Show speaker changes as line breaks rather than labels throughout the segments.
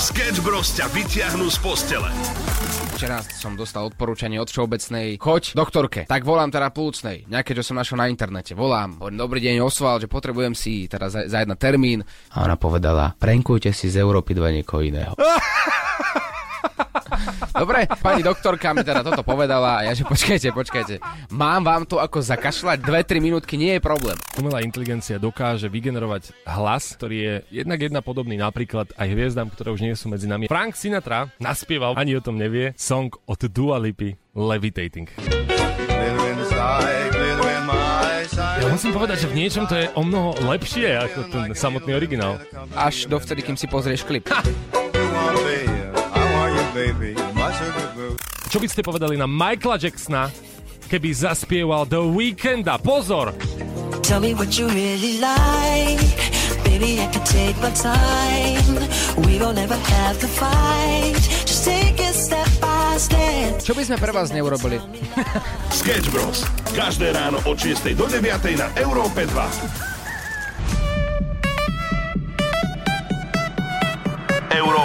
Sketch Bros ťa vyťahnú z postele.
Včera som dostal odporúčanie od Všeobecnej. Choď doktorke. Tak volám teda plúcnej. Nejaké, čo som našiel na internete. Volám. Hovorím, dobrý deň, osval, že potrebujem si teda za, za jedna termín. A ona povedala, prenkujte si z Európy 2 niekoho iného. Dobre, pani doktorka mi teda toto povedala a ja že počkajte, počkajte. Mám vám to ako zakašľať 2-3 minútky, nie je problém.
Umelá inteligencia dokáže vygenerovať hlas, ktorý je jednak jedna podobný napríklad aj hviezdam, ktoré už nie sú medzi nami. Frank Sinatra naspieval, ani o tom nevie, song od Dua Lipy Levitating. Ja musím povedať, že v niečom to je o mnoho lepšie ako ten samotný originál.
Až dovtedy, kým si pozrieš klip.
Čo by ste povedali na Michaela Jacksona, keby zaspieval The Weekenda? Pozor!
Tell me what you really like. Baby, I can take my time. We don't ever have to fight. Just take it step by step.
Čo by sme pre vás neurobili?
Sketch Bros. Každé ráno od 6 do 9 na Európe 2.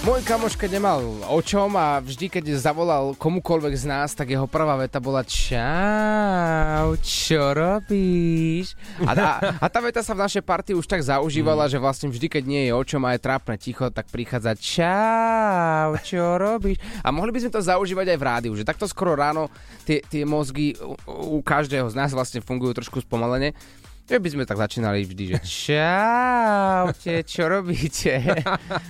Môj kamoš, keď nemal o čom a vždy, keď zavolal komukoľvek z nás, tak jeho prvá veta bola Čau, čo robíš? A, a, a tá veta sa v našej partii už tak zaužívala, že vlastne vždy, keď nie je o čom a je trápne ticho, tak prichádza Čau, čo robíš? A mohli by sme to zaužívať aj v rádiu, že takto skoro ráno tie, tie mozgy u, u každého z nás vlastne fungujú trošku spomalene. Že by sme tak začínali vždy, že čaute, čo robíte?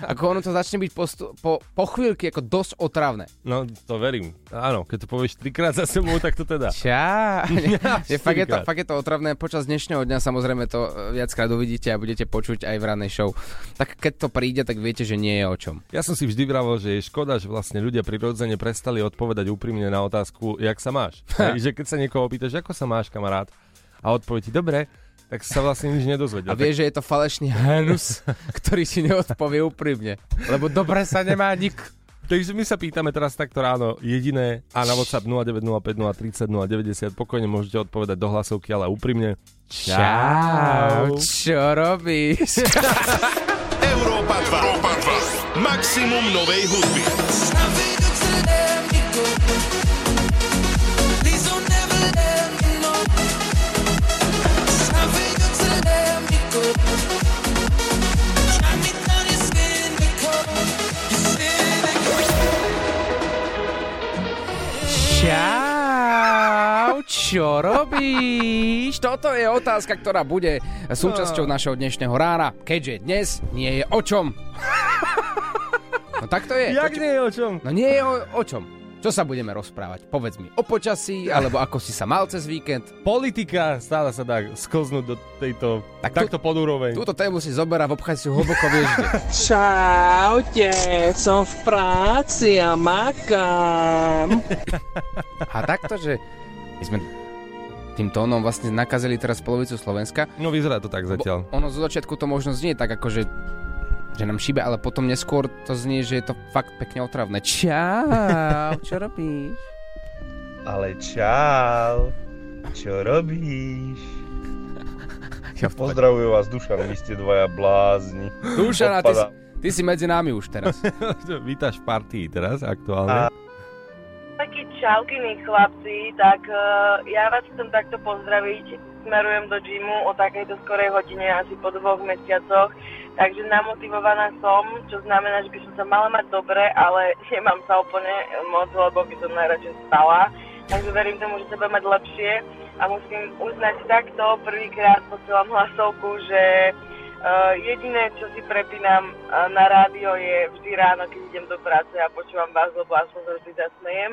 Ako ono to začne byť postu- po, po chvíľky ako dosť otravné.
No, to verím. Áno, keď to povieš trikrát za sebou, tak to teda.
Čau. je, fakt, je to, fakt je to otravné. Počas dnešného dňa samozrejme to e, viackrát uvidíte a budete počuť aj v ranej show. Tak keď to príde, tak viete, že nie je o čom.
Ja som si vždy vravel, že je škoda, že vlastne ľudia prirodzene prestali odpovedať úprimne na otázku, jak sa máš. Hej, že keď sa niekoho opýtaš, ako sa máš, kamarát, a odpovedí, dobre, tak sa vlastne nič nedozvedel.
A vieš, že je to falešný Hanus, ktorý si neodpovie úprimne. Lebo dobre sa nemá nik.
Takže my sa pýtame teraz takto ráno jediné a na WhatsApp 0905 030 090 pokojne môžete odpovedať do hlasovky, ale úprimne.
Čau, čo robíš?
Európa 2. Európa 2. Maximum novej hudby.
Robíš? Toto je otázka, ktorá bude súčasťou našeho dnešného rána, keďže dnes nie je o čom. No tak to je.
Jak
To,
nie je o čom?
No nie je o, o čom. Čo sa budeme rozprávať? Povedz mi. O počasí, alebo ako si sa mal cez víkend?
Politika stále sa dá sklznúť do tejto,
Tak
tak
tu-
takto pod úroveň.
Túto tému si zoberá v obchať si hlboko vieš kde.
Čaute, som v práci a makám.
A takto, že my sme tým tónom vlastne nakazili teraz polovicu Slovenska.
No vyzerá to tak zatiaľ.
Bo ono zo začiatku to možno znie tak ako, že, nám šíbe, ale potom neskôr to znie, že je to fakt pekne otravné. Čau, čo robíš?
Ale čau, čo robíš?
Ja
Pozdravujem vás, Dušan, vy ste dvaja blázni.
Dušana, ty, si- ty si medzi nami už teraz.
Vítaš v partii teraz aktuálne.
Čaukiny chlapci, tak uh, ja vás chcem takto pozdraviť. Smerujem do gymu o takejto skorej hodine, asi po dvoch mesiacoch. Takže namotivovaná som, čo znamená, že by som sa mala mať dobre, ale nemám sa úplne moc, lebo by som najradšej spala. Takže verím tomu, že sa budem mať lepšie a musím uznať takto prvýkrát po celom hlasovku, že Uh, jediné, čo si prepínam uh, na rádio je vždy ráno, keď idem do práce a počúvam vás, lebo aspoň sa vždy zasmejem.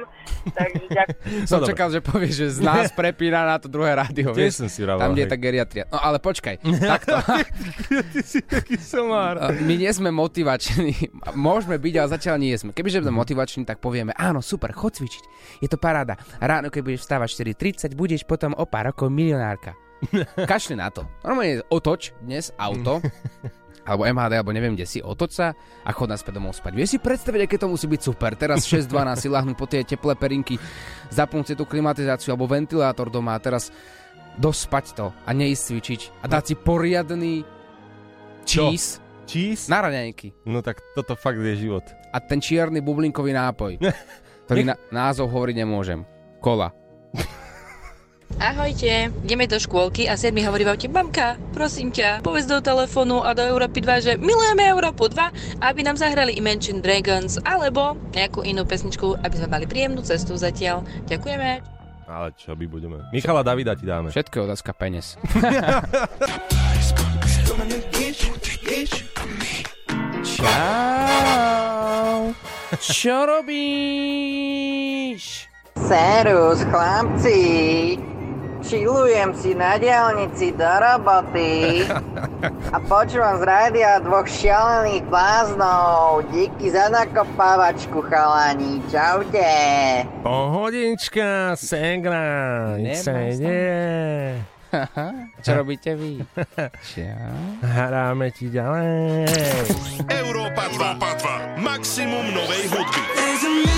Takže ďakujem.
Som
dobre.
čakal, že povieš, že z nás prepína na to druhé rádio.
Tiež som si vravel,
Tam, kde je tá geriatria. No ale počkaj, takto.
Ty si taký somár.
My nie sme motivační. Môžeme byť, ale zatiaľ nie sme. Kebyže sme motivační, tak povieme, áno, super, chod cvičiť. Je to paráda. Ráno, keď budeš vstávať 4.30, budeš potom o pár rokov milionárka. Kašli na to. Normálne otoč dnes auto alebo MHD, alebo neviem kde si, otoč sa a chod naspäť domov spať. Vieš si predstaviť, aké to musí byť super. Teraz 6-12 si lahnú po tie teplé perinky, zapnúť si tú klimatizáciu alebo ventilátor doma a teraz dospať to a neísť cvičiť a dať si poriadny cheese
Cheese?
na raňajky.
No tak toto fakt je život.
A ten čierny bublinkový nápoj, ktorý na, názov hovoriť nemôžem. Kola.
Ahojte, ideme do škôlky a Sed mi hovorí v aute, mamka, prosím ťa, povedz do telefónu a do Európy 2, že milujeme Európu 2, aby nám zahrali Imagine Dragons alebo nejakú inú pesničku, aby sme mali príjemnú cestu zatiaľ. Ďakujeme.
Ale čo by budeme? Michala Davida ti dáme.
Všetko je otázka peniaz. Čau. Čo robíš?
Serus, chlapci, čilujem si na diálnici do roboty a počúvam z rádia dvoch šialených bláznov. Díky za nakopávačku, chalani. Čaute.
Pohodička, segra, nič sa.
Čo robíte vy? Čau.
Hráme ti ďalej.
Európa 2. Maximum novej hudby.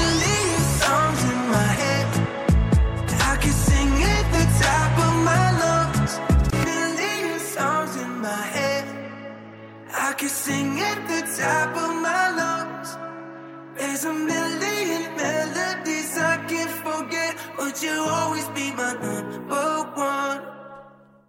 I can sing at the top of my lungs. There's a million melodies I can't forget, but you'll always be my number one.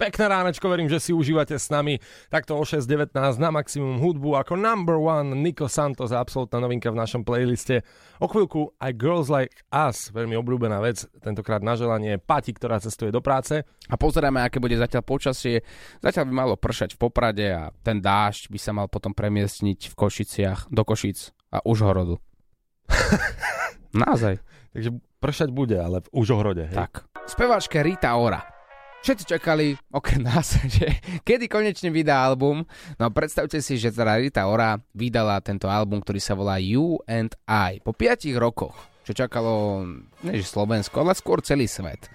Pekné ránečko, verím, že si užívate s nami takto o 6.19 na maximum hudbu ako number one Nico Santos, absolútna novinka v našom playliste. O chvíľku aj Girls Like Us, veľmi obľúbená vec, tentokrát na želanie Pati, ktorá cestuje do práce.
A pozeráme, aké bude zatiaľ počasie. Zatiaľ by malo pršať v Poprade a ten dážď by sa mal potom premiestniť v Košiciach do Košic a Užhorodu. Naozaj.
Takže pršať bude, ale v Užohrode. Hej?
Tak. Speváčka Rita Ora. Všetci čakali, okrem nás, že kedy konečne vydá album. No predstavte si, že teda Rita Ora vydala tento album, ktorý sa volá You and I. Po 5 rokoch, čo čakalo, nie že Slovensko, ale skôr celý svet.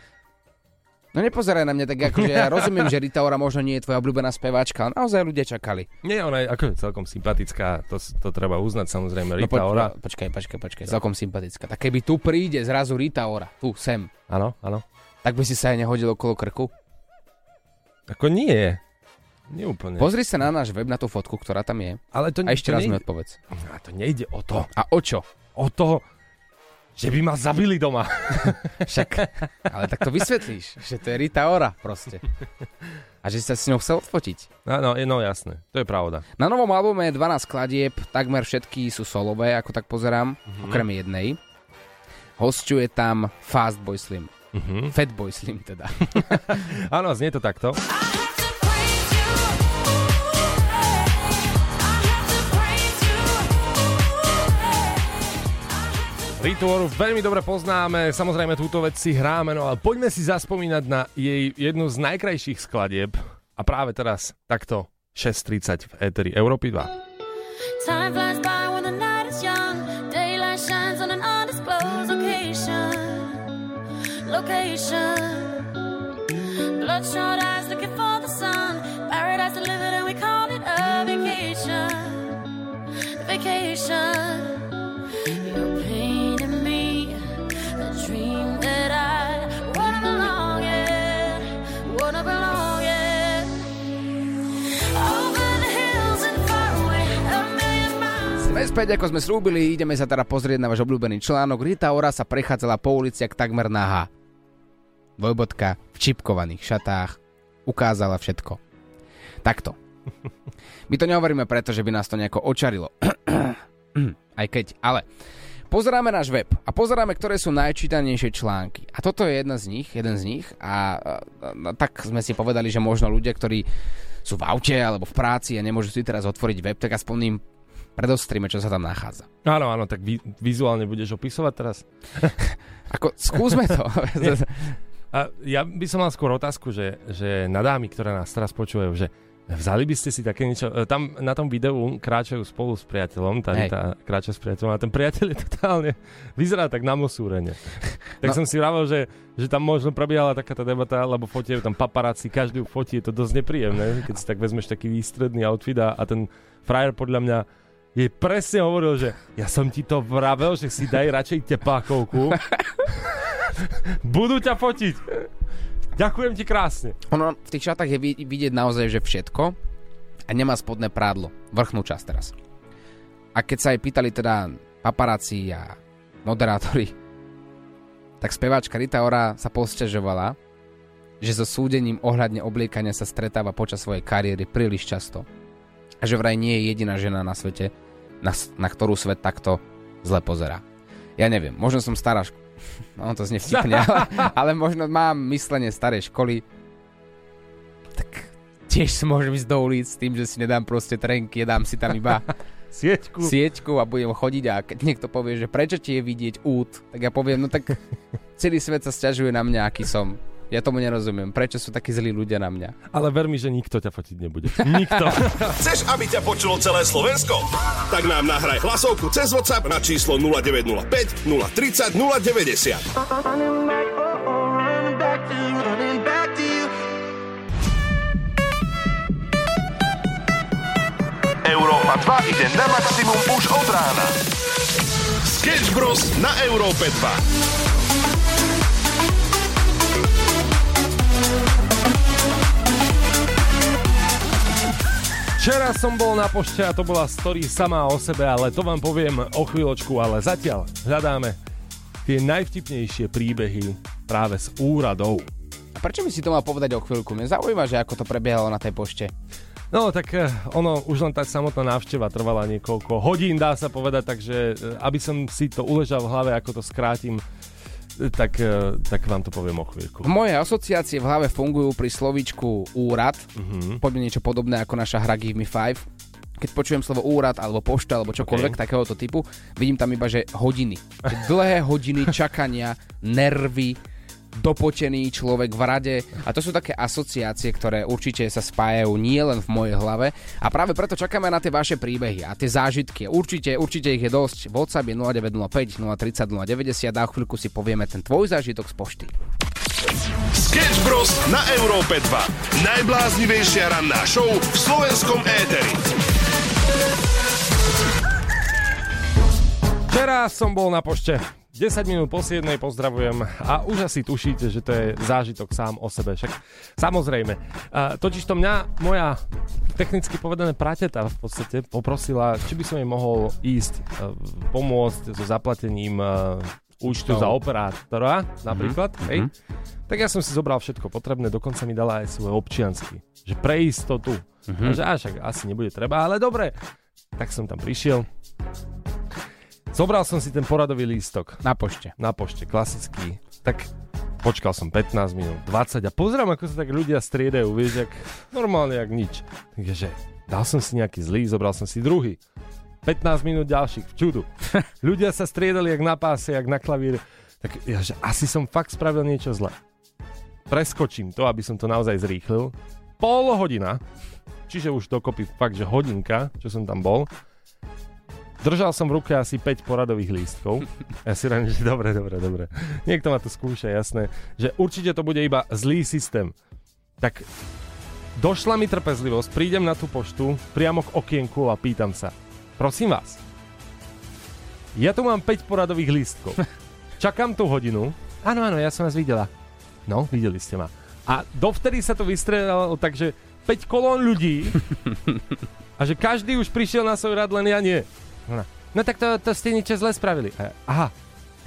No nepozeraj na mňa tak, akože ja rozumiem, že Rita Ora možno nie je tvoja obľúbená speváčka, ale naozaj ľudia čakali.
Nie, ona je ako celkom sympatická, to, to treba uznať samozrejme.
No,
Rita
poď,
Ora.
no, počkaj, počkaj, počkaj, celkom sympatická. Tak keby tu príde zrazu Rita Ora, tu, sem,
Áno, áno.
Tak by si sa aj nehodil okolo krku?
Ako nie. Nie úplne.
Pozri sa na náš web, na tú fotku, ktorá tam je.
ale to,
A ešte
to
raz mi
nejde,
odpovedz.
a to nejde o to.
A o čo?
O to, že by ma zabili doma.
Však, ale tak to vysvetlíš, že to je Rita Ora proste. A že si sa s ňou chcel odfotiť.
No, no, no jasné, to je pravda.
Na novom albume je 12 skladieb, takmer všetky sú solové, ako tak pozerám, okrem jednej. Hosťuje tam Fast Boy Slim.
Mhm.
Fat Boy Slim teda.
Áno, znie to takto. Rituoru veľmi dobre poznáme, samozrejme túto vec si hráme, no ale poďme si zaspomínať na jej jednu z najkrajších skladieb a práve teraz takto 6.30 v Eteri Európy 2.
Time flies by when the night Location. Bloodshot eyes looking for the sun. Paradise delivered and we call it a vacation. Vacation. You're painting me a dream that I wanna belong in. Wanna belong
späť, ako sme slúbili, ideme sa teda pozrieť na váš obľúbený článok. Rita Ora sa prechádzala po uliciach takmer nahá. Dvojbodka v čipkovaných šatách. Ukázala všetko. Takto. My to nehovoríme preto, že by nás to nejako očarilo. Aj keď, ale pozeráme náš web a pozeráme, ktoré sú najčítanejšie články. A toto je jedna z nich, jeden z nich a, a, a tak sme si povedali, že možno ľudia, ktorí sú v aute alebo v práci a nemôžu si teraz otvoriť web, tak aspoň im predostrime, čo sa tam nachádza.
Áno, áno, tak vi- vizuálne budeš opisovať teraz?
Ako, skúsme to.
A ja by som mal skôr otázku, že, že na dámy, ktoré nás teraz počúvajú, že vzali by ste si také niečo... e, Tam na tom videu kráčajú spolu s priateľom, tá
Hej.
Rita kráča s priateľom a ten priateľ je totálne... Vyzerá tak na mosúrene. Tak
No.
som si vravel, že, že tam možno prebiehala taká tá debata, lebo fotia tam paparáci, každý fotí, je to dosť nepríjemné, keď si tak vezmeš taký výstredný outfit a, a ten frajer podľa mňa jej presne hovoril, že ja som ti to vravel, že si daj radšej teplákovku. Budú ťa fotiť. Ďakujem ti krásne.
Ono v tých šatách je vid- vidieť naozaj, že všetko a nemá spodné prádlo. Vrchnú časť teraz. A keď sa jej pýtali teda paparáci a moderátori, tak speváčka Rita Ora sa posťažovala, že so súdením ohľadne obliekania sa stretáva počas svojej kariéry príliš často. A že vraj nie je jediná žena na svete, na, na ktorú svet takto zle pozerá. Ja neviem, možno som stará No, to znie vtipne, ale, ale možno mám myslenie starej školy. Tak tiež si môžem ísť do ulic s tým, že si nedám proste trenky, dám si tam iba
Sieťku.
sieťku a budem chodiť a keď niekto povie, že prečo ti je vidieť út, tak ja poviem, no tak celý svet sa sťažuje na mňa, aký som. Ja tomu nerozumiem. Prečo sú takí zlí ľudia na mňa?
Ale ver mi, že nikto ťa fotiť nebude. Nikto.
Chceš, aby ťa počulo celé Slovensko? Tak nám nahraj hlasovku cez WhatsApp na číslo 0905 030 090. Európa 2 ide na maximum už od rána. Sketch Bros. na Európe 2.
Včera som bol na pošte a to bola story sama o sebe, ale to vám poviem o chvíľočku, ale zatiaľ hľadáme tie najvtipnejšie príbehy práve z úradov.
A prečo by si to mal povedať o chvíľku? Mňa zaujíma, že ako to prebiehalo na tej pošte.
No tak eh, ono, už len tá samotná návšteva trvala niekoľko hodín, dá sa povedať, takže eh, aby som si to uležal v hlave, ako to skrátim, tak, eh, tak vám to poviem o chvíľku.
Moje asociácie v hlave fungujú pri slovíčku úrad.
Mhm.
Poďme niečo podobné ako naša hra Give Me 5. Keď počujem slovo úrad alebo pošta alebo čokoľvek
Ok.
takéhoto typu, vidím tam iba, že hodiny. Dlhé hodiny čakania, nervy, dopotený človek v rade. A to sú také asociácie, ktoré určite sa spájajú nie len v mojej hlave. A práve preto čakáme na tie vaše príbehy a tie zážitky. Určite, určite ich je dosť. WhatsApp je 0905 030 090 a o chvíľku si povieme ten tvoj zážitok z pošty.
Sketch Bros. na Európe 2. Najbláznivejšia ranná show v slovenskom éteri.
Včera som bol na pošte. 10 minút po 7 pozdravujem a už asi tušíte, že to je zážitok sám o sebe. Však samozrejme. A totiž to mňa moja technicky povedané prateta v podstate poprosila, či by som jej mohol ísť e, pomôcť so zaplatením e, účtu
Účtov.
za operátora napríklad.
Mhm,
Hej.
mhm.
Tak ja som si zobral všetko potrebné, dokonca mi dala aj svoj občiansky. Že pre istotu.
Mhm.
Že až asi nebude treba, ale dobre. Tak som tam prišiel. Zobral som si ten poradový lístok.
Na pošte.
Na pošte, klasický. Tak počkal som 15 minút, 20 a pozerám, ako sa tak ľudia striedajú, vieš, jak normálne, jak nič. Takže dal som si nejaký zlý, zobral som si druhý. 15 minút ďalších, v čudu. ľudia sa striedali jak na páse, jak na klavíre. Tak ja, že asi som fakt spravil niečo zle. Preskočím to, aby som to naozaj zrýchlil. Pol hodina, čiže už dokopy fakt, že hodinka, čo som tam bol. Držal som v ruke asi 5 poradových lístkov. Ja si ránim, že dobre, dobre, dobre. Niekto ma to skúša, jasné. Že určite to bude iba zlý systém. Tak došla mi trpezlivosť, prídem na tú poštu, priamo k okienku a pýtam sa. Prosím vás, ja tu mám 5 poradových lístkov. Čakám tú hodinu. Áno, áno, ja som vás videla. No, videli ste ma. A dovtedy sa to vystredalo, takže 5 kolón ľudí a že každý už prišiel na svoj rad, len ja nie. Ona, No tak to, to ste niečo zle spravili. A ja, aha,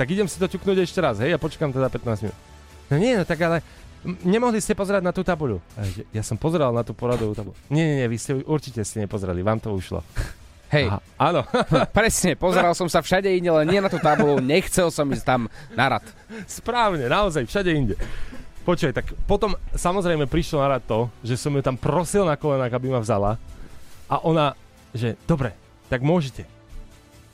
tak idem si to ťuknúť ešte raz, hej, a počkám teda 15 minút. No nie, no tak ale nemohli ste pozerať na tú tabuľu. Ja, ja som pozeral na tú poradovú tabuľu. Nie, nie, nie, vy ste určite ste nepozerali, vám to ušlo.
Hej,
Aha, áno.
presne, pozeral som sa všade inde, len nie na tú tabulu, nechcel som ísť tam na rad.
Správne, naozaj, všade inde. Počkaj, tak potom samozrejme prišlo na rad to, že som ju tam prosil na kolenách, aby ma vzala. A ona, že dobre, tak môžete.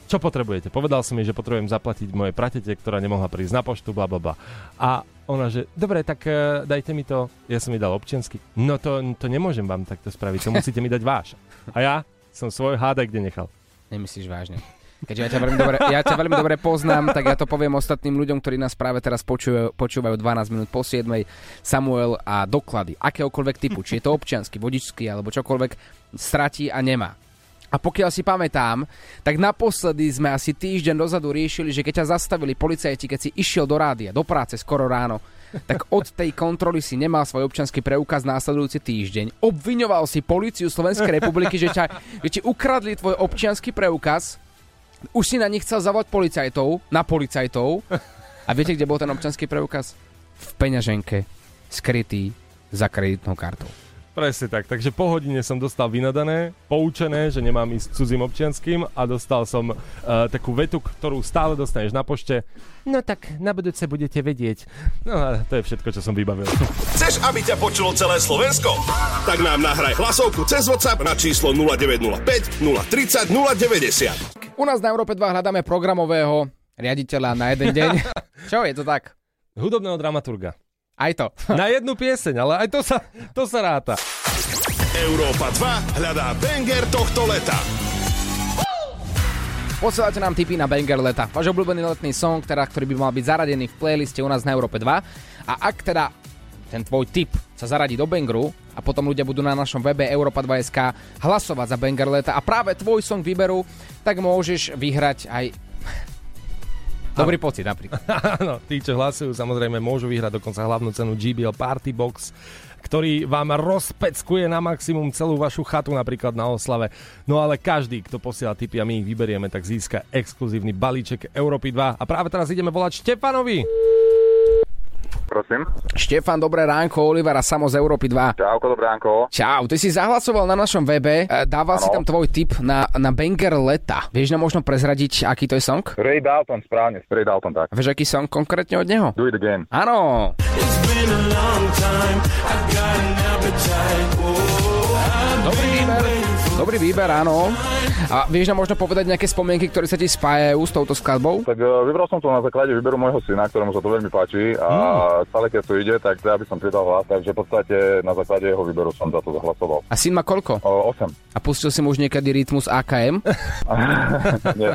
Čo potrebujete? Povedal som jej, že potrebujem zaplatiť mojej pratete, ktorá nemohla prísť na poštu, bla bla bla. A ona, že dobre, tak uh, dajte mi to. Ja som jej dal občiansky. No to, to nemôžem vám takto spraviť, to musíte mi dať váš. A ja som svoj hádaj kde nechal.
Nemyslíš vážne. Keďže ja ťa, veľmi dobre, ja ťa veľmi dobre poznám, tak ja to poviem ostatným ľuďom, ktorí nás práve teraz počúvajú, počúvajú 12 minút po 7. Samuel a doklady akéhokoľvek typu, či je to občiansky, vodičský alebo čokoľvek, stratí a nemá. A pokiaľ si pamätám, tak naposledy sme asi týždeň dozadu riešili, že keď ťa zastavili policajti, keď si išiel do rádia, do práce skoro ráno, tak od tej kontroly si nemal svoj občanský preukaz následujúci týždeň. Obviňoval si policiu Slovenskej republiky, že, ťa, že ti ukradli tvoj občianský preukaz. Už si na nich chcel zavolať policajtov, na policajtov. A viete, kde bol ten občanský preukaz? V peňaženke, skrytý za kreditnou kartou.
Presne tak, takže po hodine som dostal vynadané, poučené, že nemám ísť cudzím občianským a dostal som uh, takú vetu, ktorú stále dostaneš na pošte. No tak na budúce budete vedieť. No a to je všetko, čo som vybavil.
Chceš, aby ťa počulo celé Slovensko? Tak nám nahraj hlasovku cez WhatsApp na číslo 0905 030 090.
U nás na Európe 2 hľadáme programového riaditeľa na jeden deň. Čo, je to tak?
Hudobného dramaturga.
Aj to.
Na jednu pieseň, ale aj to sa, to sa ráta.
Európa 2 hľadá banger tohto leta.
Posielate nám tipy na banger leta. Váš obľúbený letný song, teda, ktorý by mal byť zaradený v playliste u nás na Európe 2. A ak teda ten tvoj tip sa zaradí do bangru a potom ľudia budú na našom webe Europa2.sk hlasovať za banger leta a práve tvoj song vyberú, tak môžeš vyhrať aj Dobrý pocit napríklad.
Áno, tí, čo hlasujú, samozrejme môžu vyhrať dokonca hlavnú cenu GBL Party Box, ktorý vám rozpeckuje na maximum celú vašu chatu napríklad na oslave. No ale každý, kto posiela tipy a my ich vyberieme, tak získa exkluzívny balíček Európy 2. A práve teraz ideme volať Štefanovi.
Prosím.
Štefan, dobré ránko, Oliver a Samo z Európy 2.
Čauko, dobré ránko.
Čau, ty si zahlasoval na našom webe, e, dával si
Áno.
tam tvoj tip na, na banger leta. Vieš nám možno prezradiť, aký to je song?
Ray Dalton, správne, Ray Dalton, tak.
Vieš, aký song konkrétne od neho?
Do it again.
Áno. Dobrý výber. Dobrý výber, áno. A vieš nám možno povedať nejaké spomienky, ktoré sa ti spájajú s touto skladbou?
Tak uh, vybral som to na základe výberu môjho syna, ktorému sa to veľmi páči a stále keď to ide, tak ja by som pridal hlas, takže v podstate na základe jeho výberu som za to zahlasoval.
A syn má koľko?
O, 8.
A pustil si mu už niekedy rytmus AKM?
Nie,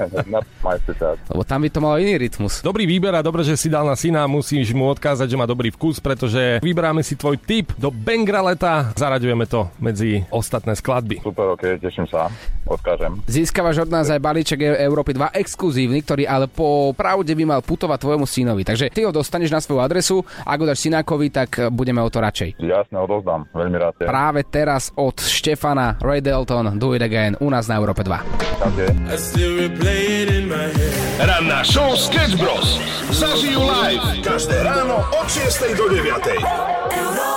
sister.
Lebo tam by to malo iný rytmus.
Dobrý výber a dobre, že si dal na syna, musíš mu odkázať, že má dobrý vkus, pretože vyberáme si tvoj tip do Bangra leta, zaraďujeme to medzi ostatné skladby.
Super, ok, teším sa, odkážem.
Získavaš od nás aj balíček E- Európy 2 exkluzívny, ktorý ale po pravde by mal putovať tvojmu synovi. Takže ty ho dostaneš na svoju adresu, ak ho dáš synákovi, tak budeme o to radšej.
Jasne, odozdám, veľmi rád. je.
Práve teraz od Štefana Ray Dalton Do It Again u nás na Európe 2.
Ďakujem.
Ranná show Sketch Bros. Zažijú live každé ráno od 6 do 9.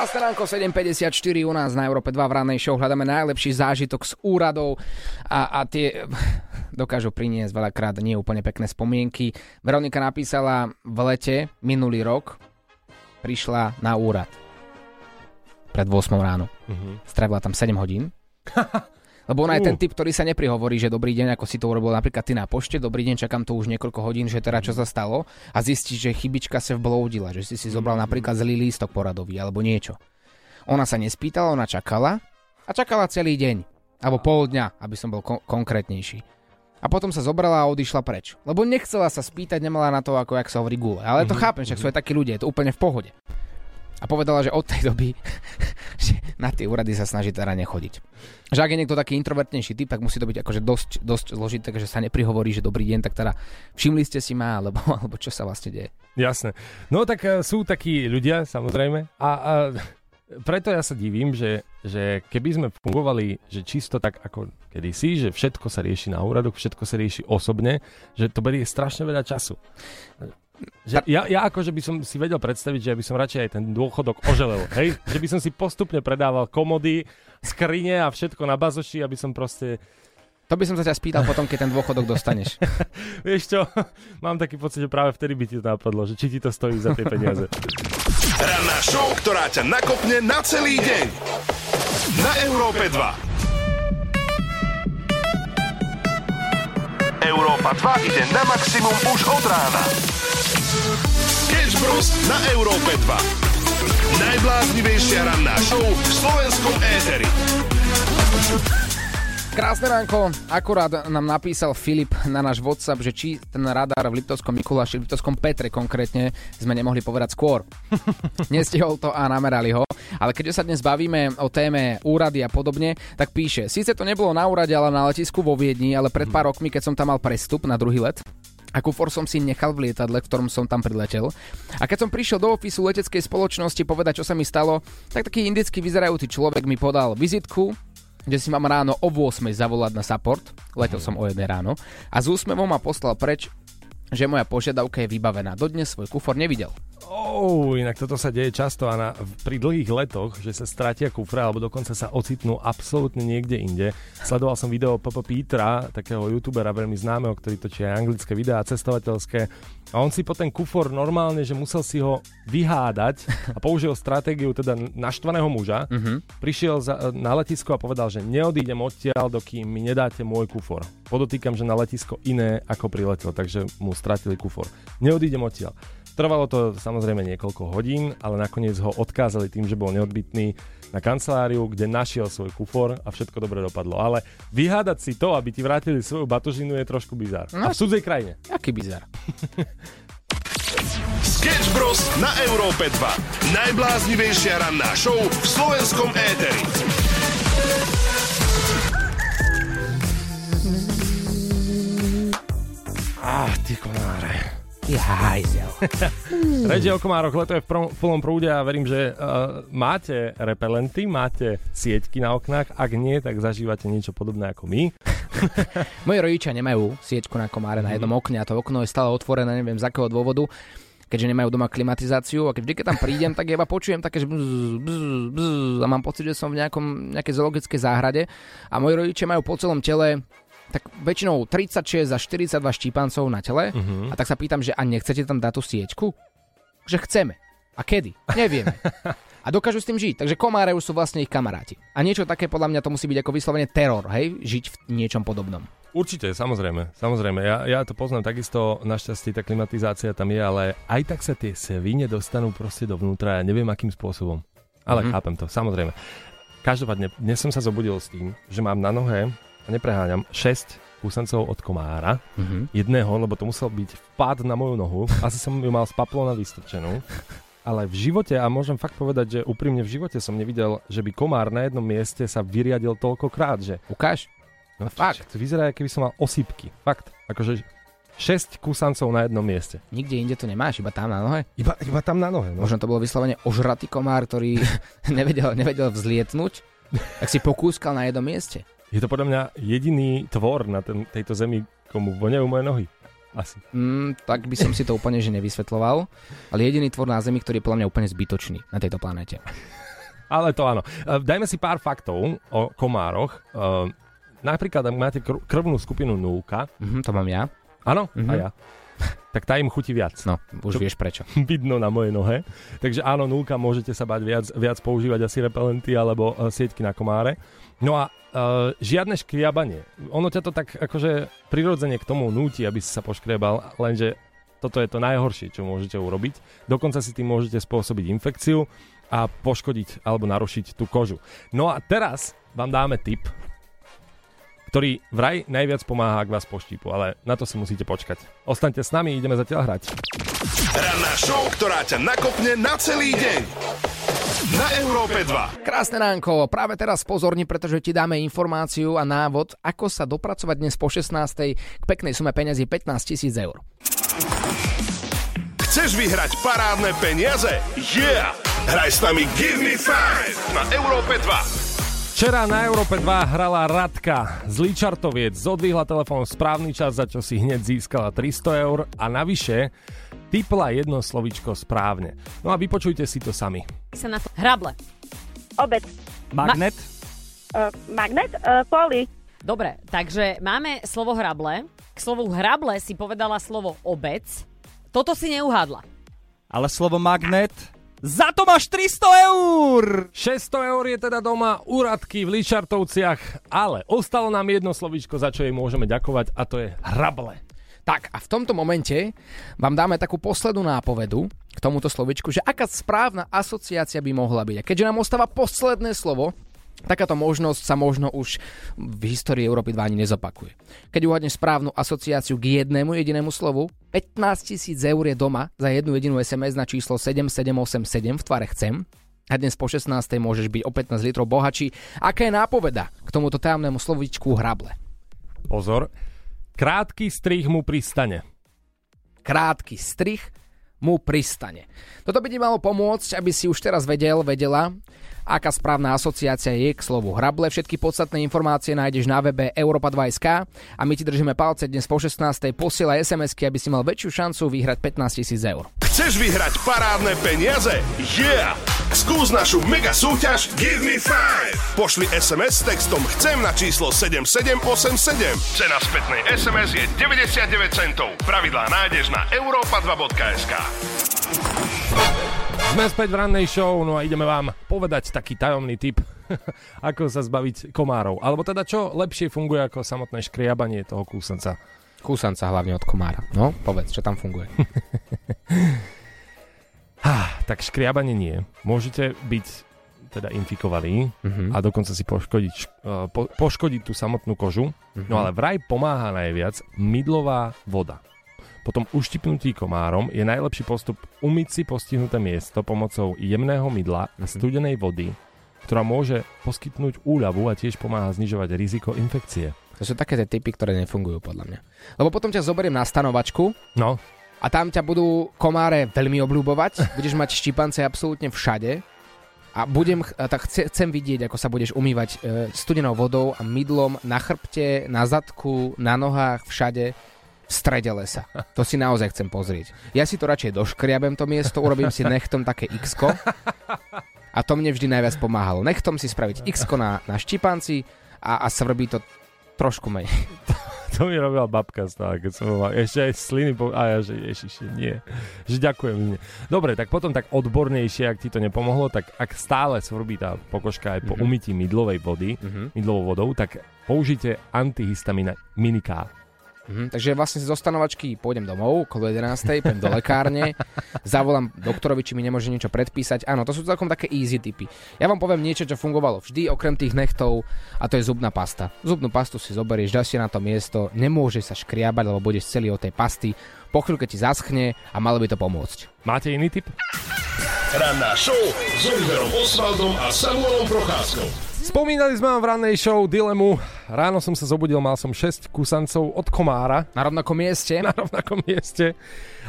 Krásne ránko 7.54 u nás na Európe 2 v rannej show. Hľadáme najlepší zážitok z úradov a, a tie dokážu priniesť veľakrát nie úplne pekné spomienky. Veronika napísala v lete minulý rok prišla na úrad pred 8 ráno.
Mhm.
Strávila tam 7 hodín. Lebo ona je ten typ, ktorý sa neprihovorí, že dobrý deň, ako si to urobil napríklad ty na pošte, dobrý deň, čakám to už niekoľko hodín, že teda čo sa stalo a zistíš, že chybička sa vbloudila, že si si zobral napríklad zlý lístok poradový alebo niečo. Ona sa nespýtala, ona čakala a čakala celý deň, alebo pol dňa, aby som bol kon- konkrétnejší. A potom sa zobrala a odišla preč. Lebo nechcela sa spýtať, nemala na to, ako jak sa hovorí gule. Ale to chápem, však sú aj takí ľudia, je to úplne v pohode. A povedala, že od tej doby že na tie úrady sa snaží teda nechodiť. Že ak je niekto taký introvertnejší typ, tak musí to byť akože dosť, dosť zložité, že sa neprihovorí, že dobrý deň, tak teda všimli ste si ma, alebo, alebo čo sa vlastne deje.
Jasné. No tak e, sú takí ľudia, samozrejme. A, a preto ja sa divím, že, že keby sme fungovali, že čisto tak ako kedysi, že všetko sa rieši na úradoch, všetko sa rieši osobne, že to berie strašne veľa času. Že ja, ja akože by som si vedel predstaviť, že by som radšej aj ten dôchodok oželel, hej? Že by som si postupne predával komody, skrine a všetko na bazoši, aby som proste
To by som sa ťa spýtal potom, keď ten dôchodok dostaneš.
Vieš čo, mám taký pocit, že práve vtedy by ti to napadlo, že či ti to stojí za tie peniaze.
Ranná show, ktorá ťa nakopne na celý deň. Na Európe 2. Európa 2 ide na maximum už od rána. Bros. na Európe 2. Najbláznivejšia ranná show v slovenskom éteri.
Krásne ránko, akurát nám napísal Filip na náš WhatsApp, že či ten radar v Liptovskom Mikuláši, v Liptovskom Petre konkrétne, sme nemohli povedať skôr. Nestihol to a namerali ho. Ale keďže sa dnes bavíme o téme úrady a podobne, tak píše, síce to nebolo na úrade, ale na letisku vo Viedni, ale pred pár rokmi, keď som tam mal prestup na druhý let, a kufor som si nechal v lietadle, v ktorom som tam priletel. A keď som prišiel do ofisu leteckej spoločnosti povedať, čo sa mi stalo, tak taký indický vyzerajúci človek mi podal vizitku, že si mám ráno o 8 zavolať na support, letel som o 1 ráno, a s úsmevom ma poslal preč, že moja požiadavka je vybavená. Dodnes svoj kufor nevidel.
Oh, inak toto sa deje často a na, pri dlhých letoch, že sa stratia kufre alebo dokonca sa ocitnú absolútne niekde inde. Sledoval som video Papa Petra, takého youtubera veľmi známeho, ktorý točí aj anglické videá cestovateľské a on si po ten kufor normálne, že musel si ho vyhádať a použil stratégiu teda naštvaného muža.
Mhm.
Prišiel za, na letisko a povedal, že neodídem odtiaľ, dokým mi nedáte môj kufor. Podotýkam, že na letisko iné ako priletel, takže mu stratili kufor. Neodídem odtiaľ. Trvalo to samozrejme niekoľko hodín, ale nakoniec ho odkázali tým, že bol neodbitný na kanceláriu, kde našiel svoj kufor a všetko dobre dopadlo. Ale vyhádať si to, aby ti vrátili svoju batožinu je trošku bizar.
No.
A v cudzej krajine.
Aký bizar.
Sketch Bros. na Európe 2. Najbláznivejšia ranná show v slovenskom éteri.
Ah, ty konáre.
Ty hajzel.
Reč je o komároch, leto je v prom- plnom prúde a verím, že uh, máte repelenty, máte sieťky na oknách. Ak nie, tak zažívate niečo podobné ako my.
Moji rodičia nemajú sieťku na komáre na jednom okne a to okno je stále otvorené, neviem z akého dôvodu keďže nemajú doma klimatizáciu a keď vždy, keď tam prídem, tak iba počujem také, že bzz, bzz, bzz, a mám pocit, že som v nejakom, nejakej zoologickej záhrade a moji rodičia majú po celom tele tak väčšinou 36 až 42 štípancov na tele
Mhm.
a tak sa pýtam, že a nechcete tam dať tú sieťku? Že chceme. A kedy? Nevieme. A dokážu s tým žiť. Takže komáre už sú vlastne ich kamaráti. A niečo také podľa mňa to musí byť ako vyslovene teror, hej? Žiť v niečom podobnom.
Určite, samozrejme, samozrejme. Ja, ja to poznám takisto, našťastie tá klimatizácia tam je, ale aj tak sa tie svine dostanú proste dovnútra, ja neviem akým spôsobom. Ale
Mhm.
mm-hmm. chápem to, samozrejme. Každopádne, dnes som sa zobudil s tým, že mám na nohe, nepreháňam, 6 kúsancov od komára,
Mhm.
jedného, lebo to musel byť vpád na moju nohu, asi som ju mal z paplona vystrčenú, ale v živote, a môžem fakt povedať, že úprimne v živote som nevidel, že by komár na jednom mieste sa vyriadil toľkokrát, že
Ukáž?
No fakt. To vyzerá, keby som mal osýpky. Fakt. Akože 6 kúsancov na jednom mieste.
Nikde inde to nemáš, iba tam na nohe.
Iba, iba tam na nohe. No.
Možno to bolo vyslovene ožratý komár, ktorý nevedel, nevedel vzlietnúť, tak si pokúskal na jednom mieste.
Je to podľa mňa jediný tvor na ten, tejto zemi, komu voňajú moje nohy. Asi.
Mm, tak by som si to úplne že nevysvetloval, ale jediný tvor na Zemi, ktorý je podľa mňa úplne zbytočný na tejto planete.
Ale to áno. E, Dajme si pár faktov o komároch. E, Napríklad, ak máte kr- krvnú skupinu núka,
Mhm, to mám ja.
áno, a
Mhm.
ja, tak tá im chutí viac.
No, už vieš prečo.
vidno na mojej nohe. Takže áno, núka, môžete sa bať viac, viac používať asi repelenty alebo uh, sieťky na komáre. No a uh, žiadne škriabanie. Ono ťa to tak akože prirodzene k tomu núti, aby si sa poškriebal, lenže toto je to najhoršie, čo môžete urobiť. Dokonca si tým môžete spôsobiť infekciu a poškodiť alebo narušiť tú kožu. No a teraz vám dáme tip, ktorý vraj najviac pomáha, ak vás poštípu, ale na to si musíte počkať. Ostaňte s nami, ideme zatiaľ hrať.
Ranná show, ktorá ťa nakopne na celý deň. Na Európe 2.
Krásne ránko, práve teraz pozorni, pretože ti dáme informáciu a návod, ako sa dopracovať dnes po 16. k peknej sume peňazí 15 tisíc eur.
Chceš vyhrať parádne peniaze? Yeah! Hraj s nami Give Me Five na Európe 2.
Včera na Európe 2 hrala Radka z Ličartoviec, zodvihla telefón v správny čas, za čo si hneď získala 300 eur a navyše typla jedno slovičko správne. No a vypočujte si to sami.
sa na to... Hrable.
Obec.
Magnet?
Uh, magnet? Uh, poli.
Dobre, takže máme slovo hrable. K slovu hrable si povedala slovo obec. Toto si neuhádla.
Ale slovo magnet? Za to máš 300 eur!
600 eur je teda doma u Radky v Ličartovciach, ale ostalo nám jedno slovíčko, za čo jej môžeme ďakovať a to je hrable.
Tak a v tomto momente vám dáme takú poslednú nápovedu k tomuto slovičku, že aká správna asociácia by mohla byť. A keďže nám ostáva posledné slovo, Takáto možnosť sa možno už v histórii Európy 2 ani nezopakuje. Keď uhadneš správnu asociáciu k jednému jedinému slovu, 15 tisíc eur je doma za jednu jedinú SMS na číslo 7787 v tvare chcem a dnes po 16. môžeš byť o 15 litrov bohačí. Aká je nápoveda k tomuto tajomnému slovičku hrable?
Pozor, krátky strih mu pristane.
Krátky strih mu pristane. Toto by ti malo pomôcť, aby si už teraz vedel, vedela, aká správna asociácia je k slovu hrable. Všetky podstatné informácie nájdeš na webe europa2.sk a my ti držíme palce dnes po 16. Posielaj SMS-ky, aby si mal väčšiu šancu vyhrať 15 tisíc eur.
Chceš vyhrať parádne peniaze? Yeah! Skús našu mega súťaž Give me 5! Pošli SMS s textom Chcem na číslo 7787. Cena spätnej SMS je 99 centov. Pravidlá nájdeš na europa2.sk.
Sme späť v rannej show, no a ideme vám povedať taký tajomný tip, ako sa zbaviť komárov. Alebo teda čo lepšie funguje ako samotné škriabanie toho kúsanca.
Kúsanca hlavne od komára. No, povedz, čo tam funguje.
Ah, tak škriabanie nie. Môžete byť teda infikovaní
Mhm.
a dokonca si poškodiť, šk- eh, po, poškodiť tú samotnú kožu.
Mhm.
No ale vraj pomáha najviac mydlová voda. Po tom uštipnutí komárom je najlepší postup umyť si postihnuté miesto pomocou jemného mydla a studenej vody, ktorá môže poskytnúť úľavu a tiež pomáha znižovať riziko infekcie.
To sú také tie typy, ktoré nefungujú podľa mňa. Lebo potom ťa zoberiem na stanovačku
No,
a tam ťa budú komáre veľmi obľúbovať, budeš mať štipance absolútne všade a budem, tak chce, chcem vidieť, ako sa budeš umývať e, studenou vodou a mydlom na chrbte, na zadku, na nohách, všade v strede lesa. To si naozaj chcem pozrieť. Ja si to radšej doškriabem to miesto, urobím si nechtom také x a to mne vždy najviac pomáhalo. Nechtom si spraviť x na, na štipanci a, a svrbí to trošku menej.
to mi robila babka stále, keď som mal. Ešte aj sliny, po... a ja, že ježiši, nie. Že ďakujem. Nie. Dobre, tak potom tak odbornejšie, ak ti to nepomohlo, tak ak stále svrbí tá pokožka aj po
Mhm.
umytí mydlovej vody,
Mhm.
mydlovou vodou, tak použite antihistamina miniká.
Mhm, takže vlastne zo stanovačky pôjdem domov okolo 11. pôjdem do lekárne, zavolám doktorovi, či mi nemôže niečo predpísať. Áno, to sú celkom také easy typy. Ja vám poviem niečo, čo fungovalo vždy, okrem tých nechtov, a to je zubná pasta. Zubnú pastu si zoberieš, dáš si na to miesto, nemôže sa škriabať, lebo budeš celý od tej pasty. Po chvíľke ti zaschne a malo by to pomôcť.
Máte iný tip?
Ranná show s Oliverom Osvaldom a Samuelom Procházkou.
Spomínali sme vám v rannej show dilemu. Ráno som sa zobudil, mal som 6 kusancov od komára.
Na rovnakom mieste?
Na rovnakom mieste.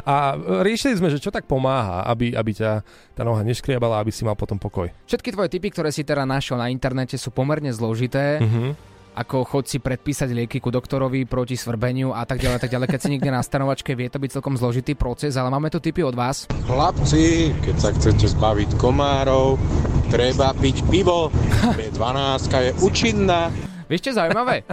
A e, riešili sme, že čo tak pomáha, aby, aby ťa tá noha neškriabala, aby si mal potom pokoj.
Všetky tvoje typy, ktoré si teda našiel na internete, sú pomerne zložité.
Mhm.
Ako chod si predpísať lieky ku doktorovi proti svrbeniu a tak ďalej, tak ďalej. Keď si niekde na stanovačke, vie to byť celkom zložitý proces, ale máme tu tipy od vás.
Chlapci, keď sa chcete zbaviť komárov, treba piť pivo. B12 je účinná.
Vieš čo je zaujímavé?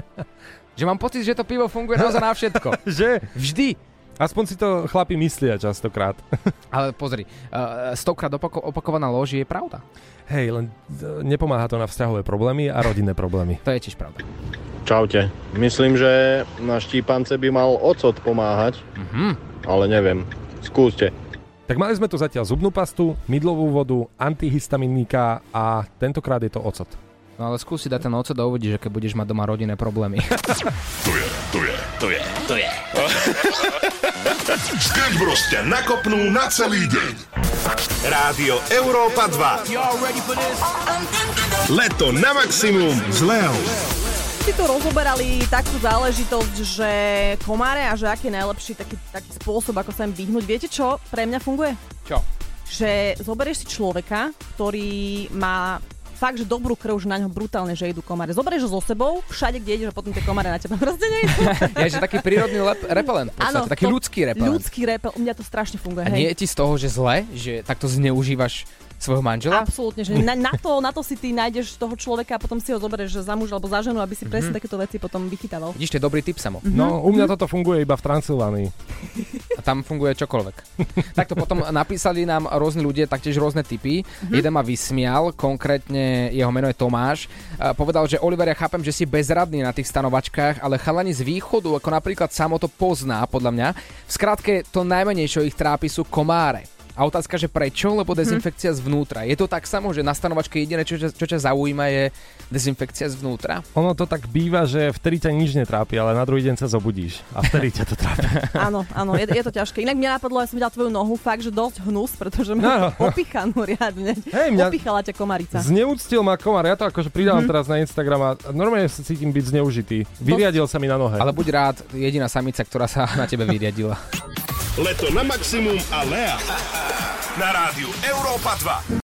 že mám pocit, že to pivo funguje naozaj na všetko.
že?
Vždy.
Aspoň si to chlapi myslia častokrát.
Ale pozri, uh, stokrát opako- opakovaná lož je pravda.
Hej, len e, nepomáha to na vzťahové problémy a rodinné problémy.
To je tiež pravda.
Čaute. Myslím, že na štípance by mal ocot pomáhať,
Mhm.
ale neviem. Skúste.
Tak mali sme tu zatiaľ zubnú pastu, mydlovú vodu, antihistaminika a tentokrát je to ocot.
No ale skúsi dať ten ocet a uvidíš, že keď budeš mať doma rodinné problémy.
To je, to je, to je, to je. Sketch Bros ťa nakopnú na celý deň. Rádio Európa 2. Leto na maximum s Leou.
Si tu rozoberali takú záležitosť, že komáre a že aký je najlepší taký, taký spôsob, ako sa im vyhnúť. Viete čo pre mňa funguje?
Čo?
Že zoberieš si človeka, ktorý má fakt, že dobrú krv, že na ňo brutálne, že idú komáre. Zoberieš ho so sebou, všade, kde ideš a potom tie komáre na teba proste nejdú.
ja, že taký prírodný lep- repelent. podstate, taký
to-
ľudský repelent.
Ľudský repel, u mňa to strašne funguje.
A
hej.
nie je ti z toho, že zle, že takto zneužívaš svojho manžela?
Absolútne, že na, na, to, na to si ty nájdeš toho človeka a potom si ho zoberieš že za muža alebo za ženu, aby si presne
Mhm.
takéto veci potom vychytával.
Vidíš, to je dobrý tip, Samo.
No, u mňa toto funguje iba v Transylvánii.
Tam funguje čokoľvek. Takto potom napísali nám rôzni ľudia taktiež rôzne typy.
Mhm.
Jeden ma vysmial, konkrétne jeho meno je Tomáš. Povedal, že Oliver, ja chápem, že si bezradný na tých stanovačkách, ale chalani z východu, ako napríklad Samo to pozná, podľa mňa. V skratke, to najmenej, čo ich trápi, sú komáre. A otázka, že prečo? Lebo dezinfekcia zvnútra. Je to tak samo, že na stanovačke jediné, čo, čo ťa zaujíma, je dezinfekcia zvnútra?
Ono to tak býva, že vtedy ťa nič netrápi, ale na druhý deň sa zobudíš a vtedy ťa to trápi.
Áno, áno, je, je to ťažké. Inak mňa napadlo, ja som videla tvoju nohu, fakt, že dosť hnus, pretože
No.
máš opichanú riadne.
Hej, mňa-
Opichala ťa komarica.
Zneúctil ma komár, ja to akože pridávam
Mhm.
teraz na Instagram a normálne sa cítim byť zneužitý. Vyriadil sa mi na nohe.
Ale buď rád, jediná samica, ktorá sa na tebe vyriadila.
Leto na maximum a Lea. Na rádiu Európa 2.